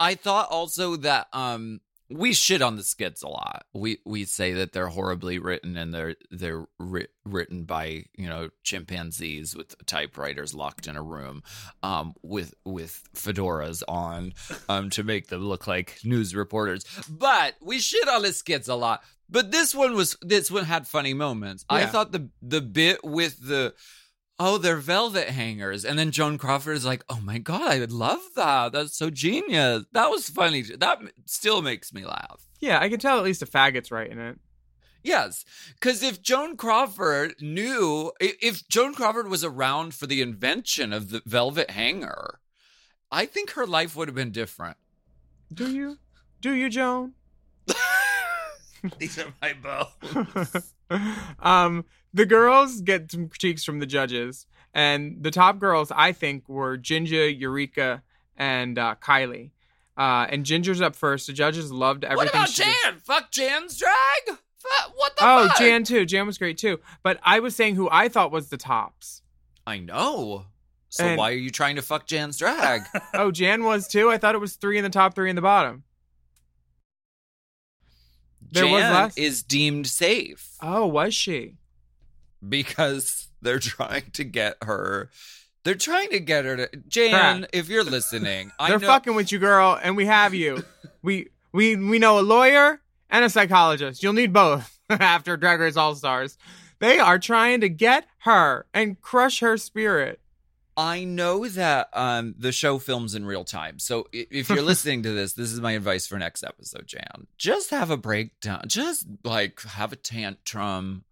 I thought also that um we shit on the skits a lot. We we say that they're horribly written and they're they're writ- written by you know chimpanzees with typewriters locked in a room, um with with fedoras on, um to make them look like news reporters. But we shit on the skits a lot. But this one was this one had funny moments. I thought the the bit with the oh, they're velvet hangers. And then Joan Crawford is like, oh my God, I would love that. That's so genius. That was funny. That still makes me laugh. Yeah, I can tell at least a faggot's writing it. Yes. Because if Joan Crawford knew, if Joan Crawford was around for the invention of the velvet hanger, I think her life would have been different. Do you? Do you, Joan? These are my bones. um, the girls get some critiques from the judges, and the top girls I think were Ginger, Eureka, and uh, Kylie. Uh, and Ginger's up first. The judges loved everything. What about she did. Jan? Fuck Jan's drag? Fuck, what the Oh, fuck? Jan too. Jan was great too. But I was saying who I thought was the tops. I know. So And- why are you trying to fuck Jan's drag? Oh, Jan was too. I thought it was three in the top, three in the bottom. There Jan was less? is deemed safe Oh, was she? because they're trying to get her. They're trying to get her to Jan. Crap. If you're listening, I They're know. fucking with you, girl, and we have you. we we we know a lawyer and a psychologist. You'll need both after Drag Race All Stars. They are trying to get her and crush her spirit. I know that um, the show films in real time. So if you're listening to this, this is my advice for next episode, Jan. Just have a breakdown. Just like have a tantrum.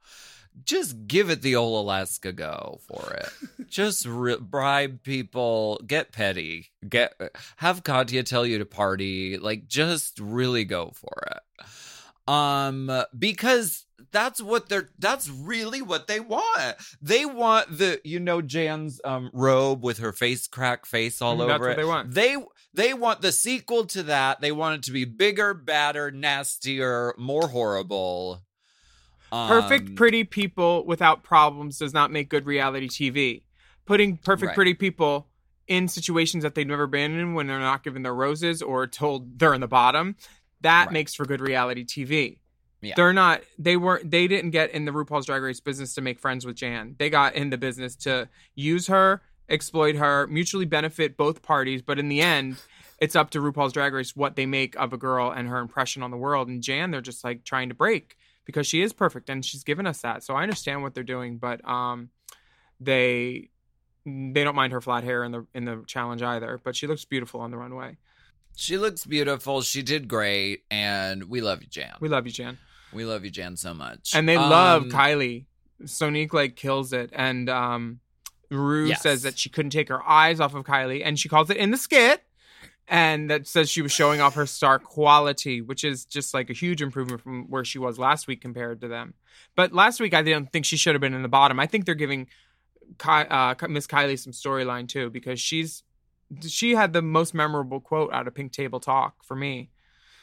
Just give it the old Alaska go for it. Just re- bribe people, get petty, get have Katya tell you to party. Like just really go for it. Um, because that's what they're that's really what they want. They want the you know Jan's um robe with her face crack face all Mm, over that's what it. they want. They they want the sequel to that. They want it to be bigger, badder, nastier, more horrible. Perfect, Um, pretty people without problems does not make good reality TV. Putting perfect, Right. pretty people in situations that they've never been in when they're not given their roses or told they're in the bottom, that Right. makes for good reality TV. Yeah. They're not, they weren't, they didn't get in the RuPaul's Drag Race business to make friends with Jan. They got in the business to use her, exploit her, mutually benefit both parties. But in the end, it's up to RuPaul's Drag Race what they make of a girl and her impression on the world. And Jan, they're just like trying to break because she is perfect and she's given us that. So I understand what they're doing, but um, they they don't mind her flat hair in the in the challenge either. But she looks beautiful on the runway. She looks beautiful. She did great, and we love you, Jan. We love you, Jan. We love you, Jan, so much. And they love Um, Kylie. Sonique like kills it, and um, Ru Yes. says that she couldn't take her eyes off of Kylie, and she calls it in the skit. And that says she was showing off her star quality, which is just like a huge improvement from where she was last week compared to them. But last week, I didn't think she should have been in the bottom. I think they're giving Ky- uh, Miss Kylie some storyline too because she's she had the most memorable quote out of Pink Table Talk for me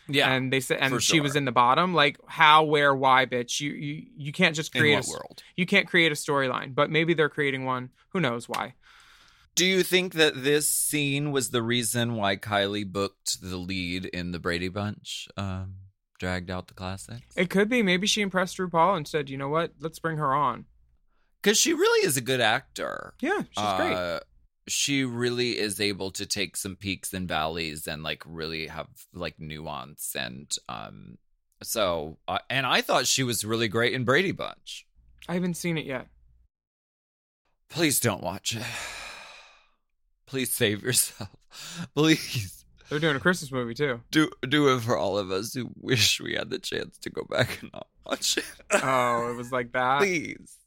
Yeah. and they said and she was in the bottom like how where why bitch you you, you can't just in create what a, world? you can't create a storyline but maybe they're creating one who knows why Do you think that this scene was the reason why Kylie booked the lead in the Brady Bunch? Um, dragged out the classics? it could be maybe she impressed RuPaul and said you know what let's bring her on Because she really is a good actor. yeah she's great Uh, She really is able to take some peaks and valleys and like really have like nuance and um. So uh, and I thought she was really great in Brady Bunch. I haven't seen it yet Please don't watch it. Please save yourself. Please. they're doing a Christmas movie too do do it for all of us who wish we had the chance to go back and not watch it. oh it was like that please,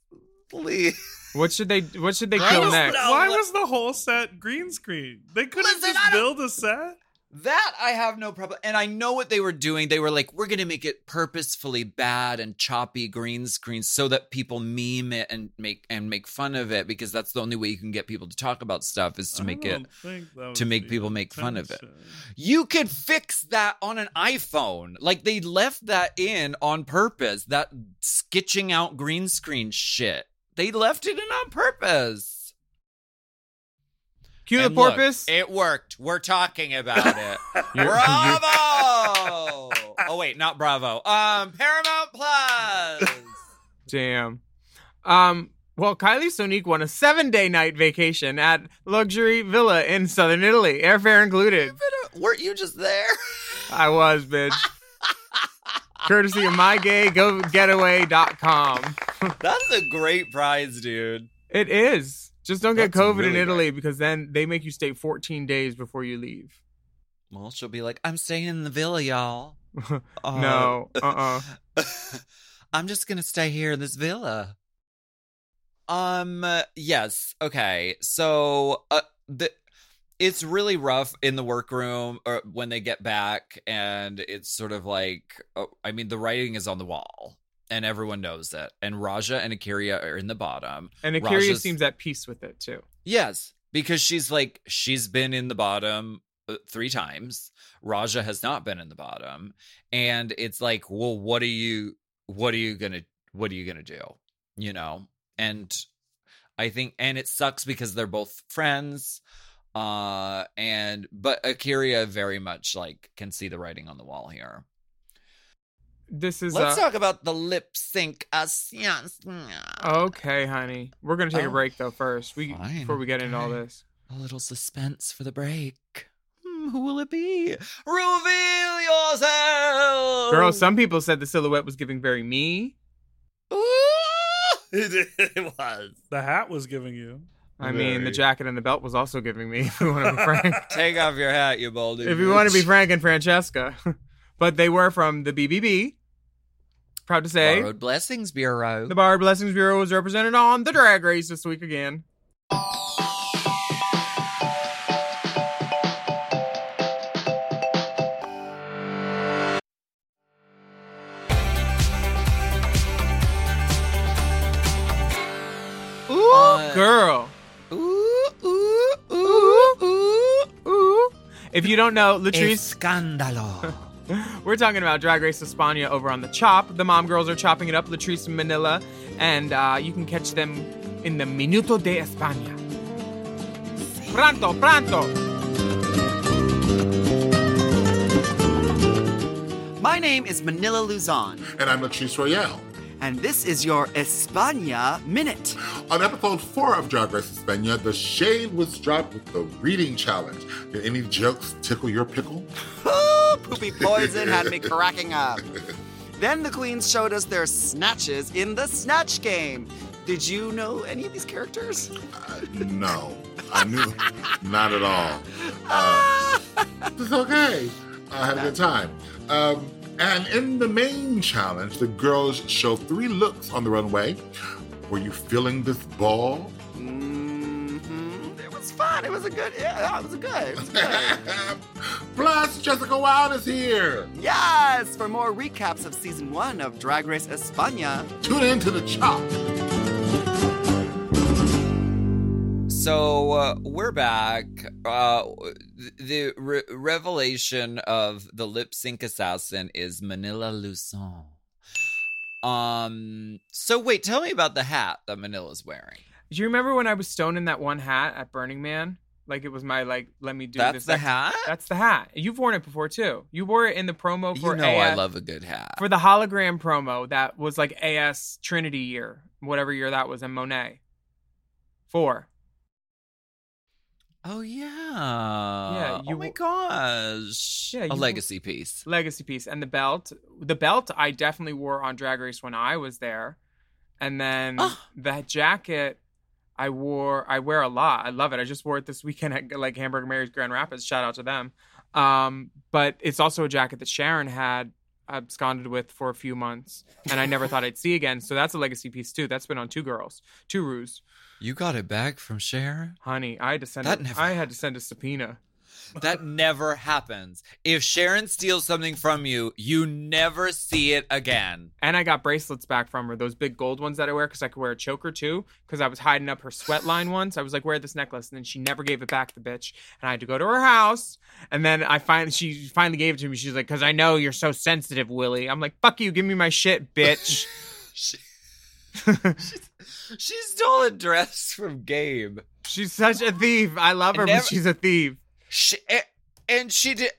please. what should they what should they Why kill was next that- Why was the whole set green screen? They couldn't Listen, just build a set. That I have no problem. And I know what they were doing. They were like, we're gonna make it purposefully bad and choppy green screen so that people meme it and make and make fun of it because that's the only way you can get people to talk about stuff is to I make it. don't think that to make the people make fun of it. You could fix that on an iPhone. Like they left that in on purpose. That sketching out green screen shit. They left it in on purpose. cue the And look, porpoise it worked. We're talking about it. Bravo! oh wait, not Bravo. Um, Paramount Plus. Damn. Um. Well, Kylie Sonique won a seven-day night vacation at luxury villa in southern Italy, airfare included. Weren't you just there? I was, bitch. Courtesy of mygaygogetaway.com. That's a great prize, dude. It is. Just don't get That's COVID in really Italy because then they make you stay 14 days before you leave. Well, she'll be like, I'm staying in the villa, y'all. Uh, no. Uh-uh. I'm just gonna stay here in this villa. Um. uh, Yes. Okay. So, uh, the it's really rough in the workroom or when they get back, and it's sort of like, oh, I mean, the writing is on the wall, and everyone knows it. And Ra'Jah and A'keria are in the bottom. And A'keria Ra'Jah's- seems at peace with it too. Yes, because she's like she's been in the bottom uh, three times. Ra'Jah has not been in the bottom, and it's like, well, what are you? What are you gonna? What are you gonna do? You know, and I think, and it sucks because they're both friends. Uh, and but A'keria very much like can see the writing on the wall here. This is Let's uh, talk about the lip sync. Uh, yes. Okay, honey. We're gonna take a Oh, break though first. We fine, before we get into all this. A little suspense for the break. Hmm, who will it be? Reveal yourself. Girl, some people said the silhouette was giving very me. Ooh, it, it was. The hat was giving you. I mean, the jacket and the belt was also giving me. If you want to be frank, take off your hat, you baldy. If you want to be Frank and Francesca, but they were from the BBB. Proud to say, Borrowed Blessings Bureau. The Borrowed Blessings Bureau was represented on the Drag Race this week again. Ooh, uh, girl. If you don't know, Latrice, Escándalo. we're talking about Drag Race España over on the Chop. The mom girls are chopping it up, Latrice and Manila, and uh, you can catch them in the Minuto de España. Pronto, pronto. My name is Manila Luzon, And I'm Latrice Royale. And this is your España Minute. On episode four of Drag Race España, the shade was dropped with the reading challenge. Did any jokes tickle your pickle? Pupi Poisson had me cracking up. Then the queens showed us their snatches in the Snatch Game. Did you know any of these characters? Uh, no, I knew not at all. Uh, it's okay. I had a good time. Um, and in the main challenge, the girls show three looks on the runway. Were you feeling this ball? hmm It was fun. It was a good. Yeah, it was a good. It was good. Plus, Jessica Wilde is here. yes. For more recaps of season one of Drag Race España, Tune in to the chop. So uh, we're back. Uh, the re- revelation of the lip sync assassin is Manila Luzon. Um. So wait, tell me about the hat that Manila's wearing. Do you remember when I was stoned in that one hat at Burning Man? Like it was my like, let me do That's this. the ex- hat. That's the hat. You've worn it before too. You wore it in the promo for you know I love a good hat. for the hologram promo that was like AS Trinity year, whatever year that was, in Monet. Four. Oh yeah. Yeah. you oh my gosh. Yeah, a legacy piece. legacy piece and the belt the belt i definitely wore on drag race when i was there and then Ah. that jacket i wore i wear a lot i love it i just wore it this weekend at like hamburger mary's grand rapids shout out to them um but it's also a jacket that sharon had absconded with for a few months and i never thought i'd see again. So that's a legacy piece too. That's been on two girls two ruse. You got it back from Sharon? honey i had to send That a, never- i had to send a subpoena That never happens. If Sharon steals something from you, you never see it again. And I got bracelets back from her, those big gold ones that I wear, because I could wear a choker too. Because I was hiding up her sweat line once. I was like, wear this necklace, and then she never gave it back, the bitch. And I had to go to her house, and then I finally, she finally gave it to me. She's like, because I know you're so sensitive, Willie. I'm like, fuck you, give me my shit, bitch. She, she stole a dress from Gabe. she's such a thief. I love her, Never- but she's a thief. She, and she did.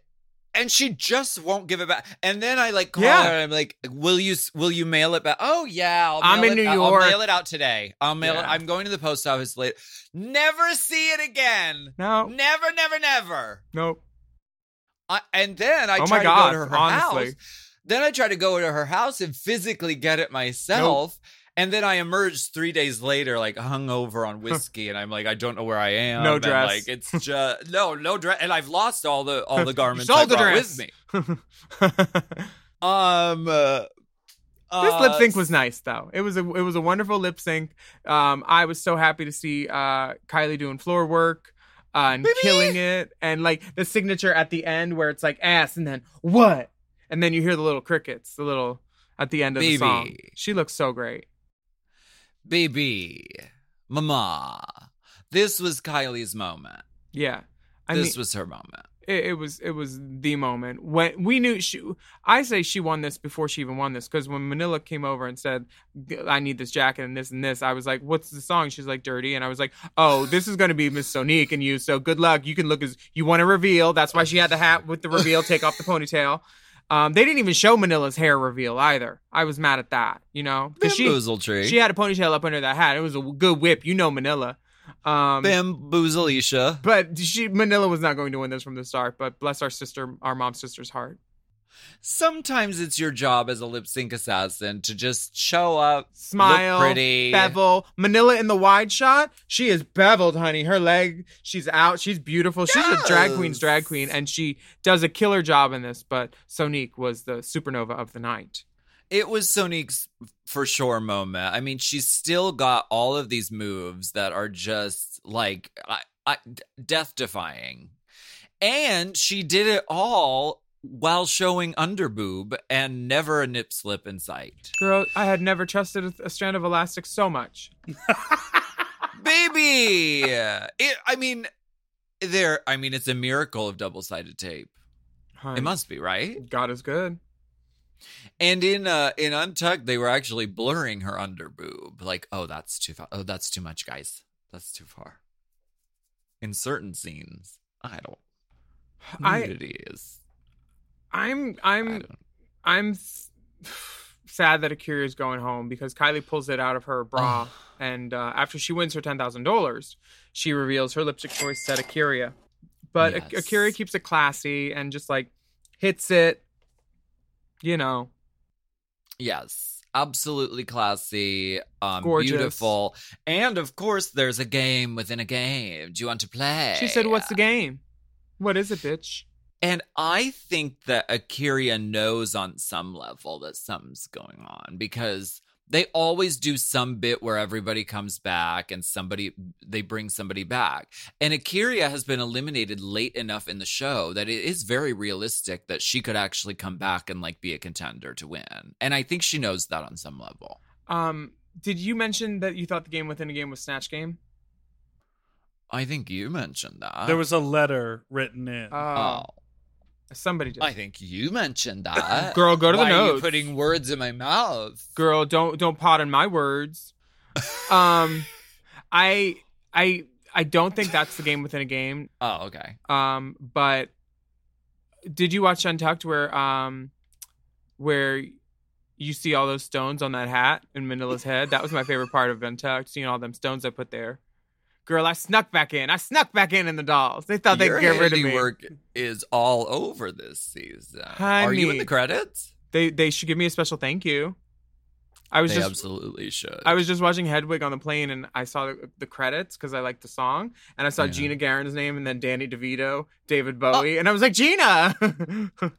And she just won't give it back. And then I like call Yeah. her and I'm like, "Will you will you mail it back?" Oh yeah, I'll I'm mail in it- New I'll York. mail it out today. I'll mail it. Yeah. I'm going to the post office later. Never see it again. No, Never, never, never. nope. I, and then I Oh try my to go to her honestly. house. Then I try to go to her house and physically get it myself. And then I emerge three days later, like hungover on whiskey, and I'm like, I don't know where I am. No and, dress. like it's just no, no dress, and I've lost all the all the garments I the brought dress. with me. Um, uh, This uh, lip sync was nice though. It was a it was a wonderful lip sync. Um, I was so happy to see uh, Kylie doing floor work uh, and killing it, and like the signature at the end where it's like ass and then what, and then you hear the little crickets, the little at the end of the song. She looks so great. Baby, mama. This was Kylie's moment. Yeah, I this mean, was her moment. it, it was it was the moment when we knew she. I say she won this before she even won this because when Manila came over and said, "I need this jacket and this and this," I was like, "What's the song?" She's like, "Dirty," and I was like, "Oh, this is going to be Miss Sonique and you. So good luck. You can look as you want to reveal. That's why she had the hat with the reveal. Take off the ponytail." Um, they didn't even show Manila's hair reveal either. I was mad at that, you know, because she Bamboozle tree. she had a ponytail up under that hat. It was a good whip, you know, Manila. Um, Bamboozle Isha. but she Manila was not going to win this from the start. But bless our sister, our mom's sister's heart. Sometimes it's your job as a lip sync assassin to just show up, Smile, look pretty. bevel. Manila in the wide shot, she is beveled, honey. Her leg, she's out. She's beautiful. She's a drag queen's drag queen, and she does a killer job in this. But Sonique was the supernova of the night. It was Sonique's for sure moment. I mean, she's still got all of these moves that are just like I, I, death defying. And she did it all while showing underboob and never a nip slip in sight. Girl, I had never trusted a, strand of elastic so much. baby. It, I mean, there. I mean, it's a miracle of double-sided tape. Hun, It must be right. God is good. And in uh in Untucked, they were actually blurring her under boob. Like, oh, that's too far. Oh, that's too much, guys. That's too far. In certain scenes, I don't. I- Nudity is. I'm I'm. I'm sad that A'keria is going home because Kylie pulls it out of her bra, and uh, after she wins her ten thousand dollars, she reveals her lipstick choice said A'keria, but Yes. A'keria keeps it classy and just like hits it, you know. Yes, absolutely classy, um, beautiful, and of course, there's a game within a game. Do you want to play? She said, "What's the game? What is it, bitch?" And I think that A'keria knows on some level that something's going on because they always do some bit where everybody comes back and somebody they bring somebody back. And A'keria has been eliminated late enough in the show that it is very realistic that she could actually come back and like be a contender to win. And I think she knows that on some level. Um, did you mention that you thought the game within a game was Snatch Game? I think you mentioned that. There was a letter written in. Oh, oh. Somebody did. I think you mentioned that. Girl, go to the Why are you putting words in my mouth? girl don't don't pot in my words um i i i don't think that's the game within a game Oh, okay. um but did you watch untucked where um where you see all those stones on that hat in Manila's head that was my favorite part of untucked seeing all them stones i put there girl i snuck back in i snuck back in in the dolls they thought Your they'd get rid of me work is all over this season. Are you in the credits? they they should give me a special thank you i was They just absolutely should. I was just watching Hedwig on the plane and I saw the, the credits because I liked the song and I saw Yeah. Gina Garan's name and then Danny DeVito, David Bowie, and I was like, Gina,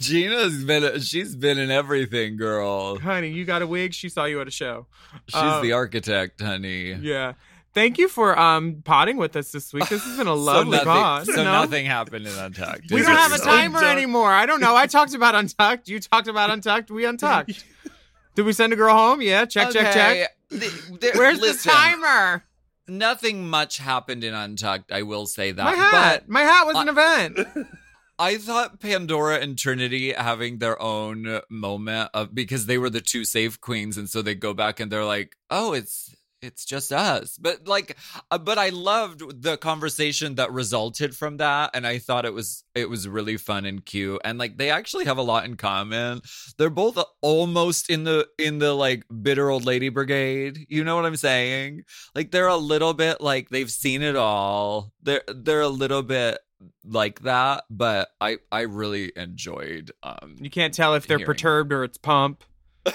Gina's been she's been in everything, girl. honey, you got a wig. She saw you at a show. She's Uh, the architect, honey. Yeah. Thank you for um potting with us this week. This has been a lovely so nothing, pod. so know? nothing happened in Untucked. We don't have a timer Untucked. anymore. I don't know. I talked about Untucked. You talked about Untucked. We Untucked. Did we send a girl home? Yeah. Check, check, check. Okay, th- there- Where's listen, the timer? Nothing much happened in Untucked. I will say that. My hat. My hat was an event. I thought Pandora and Trinity having their own moment of because they were the two safe queens, and so they go back and they're like, "Oh, it's it's just us." But like, uh, but I loved the conversation that resulted from that, and I thought it was it was really fun and cute, and like they actually have a lot in common. They're both almost in the in the like bitter old lady brigade. You know what I'm saying? Like they're a little bit like they've seen it all. They're they're a little bit like that, but I I really enjoyed um You can't tell if they're Hearing. perturbed or it's pump.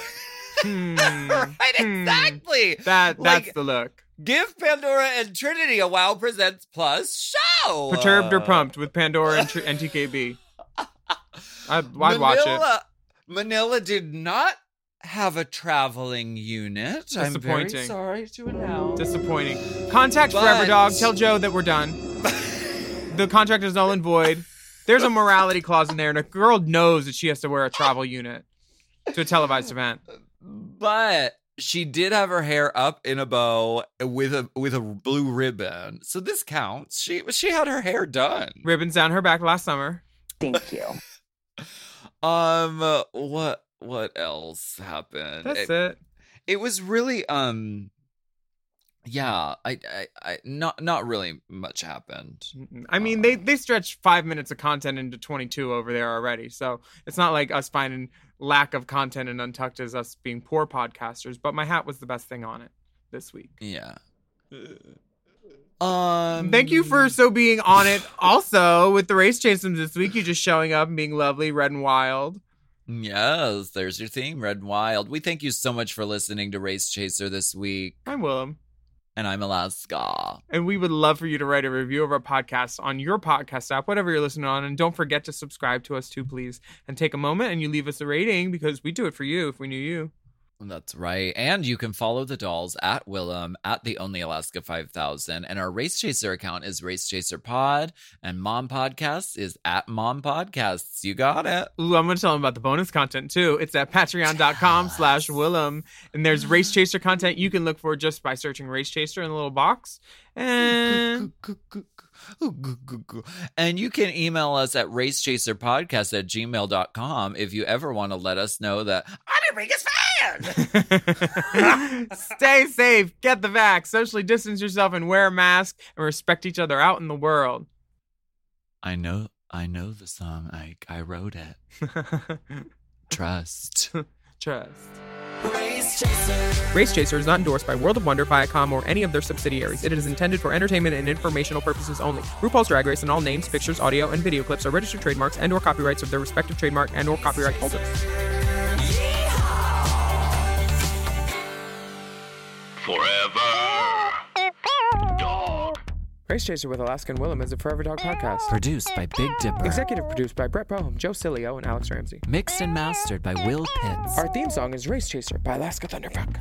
Hmm. right Hmm. exactly. That that's Like- the look. Give Pandora and Trinity a Wow Presents Plus show. Perturbed or Uh, pumped with Pandora and, Tr- and TKB. I'd, I'd watch it. Manila, Manila did not have a traveling unit. I'm very Disappointing. sorry to announce. Disappointing. Contact But- Forever Dog. Tell Joe that we're done. the contract is null and void. There's a morality clause in there, and a girl knows that she has to wear a travel unit to a televised event. But she did have her hair up in a bow with a with a blue ribbon. So this counts. She she had her hair done. Ribbons down her back last summer. Thank you. Um what what else happened? That's it, it. it was really um yeah, I, I I not not really much happened. I mean, they they stretched five minutes of content into 22 over there already, so it's not like us finding lack of content in Untucked as us being poor podcasters. But my hat was the best thing on it this week. Yeah. Um Thank you for so being on it. Also, with the race chasems this week, you just showing up and being lovely, red and wild. Yes, there's your theme, Red and Wild. We thank you so much for listening to Race Chaser this week. I'm Willam. And I'm Alaska. And we would love for you to write a review of our podcast on your podcast app, whatever you're listening on. And don't forget to subscribe to us too, please. And take a moment and you leave us a rating because we do it for you if we knew you. That's right. And you can follow the dolls at Willam at the Only Alaska 5000. And our Race Chaser account is Race Chaser Pod. And Mom Podcasts is at Mom Podcasts. You got it. Ooh, I'm gonna tell them about the bonus content too. It's at patreon.com slash Willam. And there's Race Chaser content you can look for just by searching Race Chaser in the little box. And And you can email us at racechaserpodcast at gmail.com if you ever want to let us know that I'm your biggest fan. stay safe, get the vax, socially distance yourself, and wear a mask and respect each other out in the world. I know I know the song. I I wrote it. Trust. Trust. Race Chaser. Is not endorsed by World of Wonder, Viacom, or any of their subsidiaries. It is intended for entertainment and informational purposes only. RuPaul's Drag Race and all names, pictures, audio, and video clips are registered trademarks and/or copyrights of their respective trademark and/or copyright holders. Race Chaser with Alaskan Willam is a Forever Dog podcast. Produced by Big Dipper. Executive produced by Brett Boehm, Joe Cilio, and Alex Ramsey. Mixed and mastered by Will Pitts. Our theme song is Race Chaser by Alaska Thunderfuck.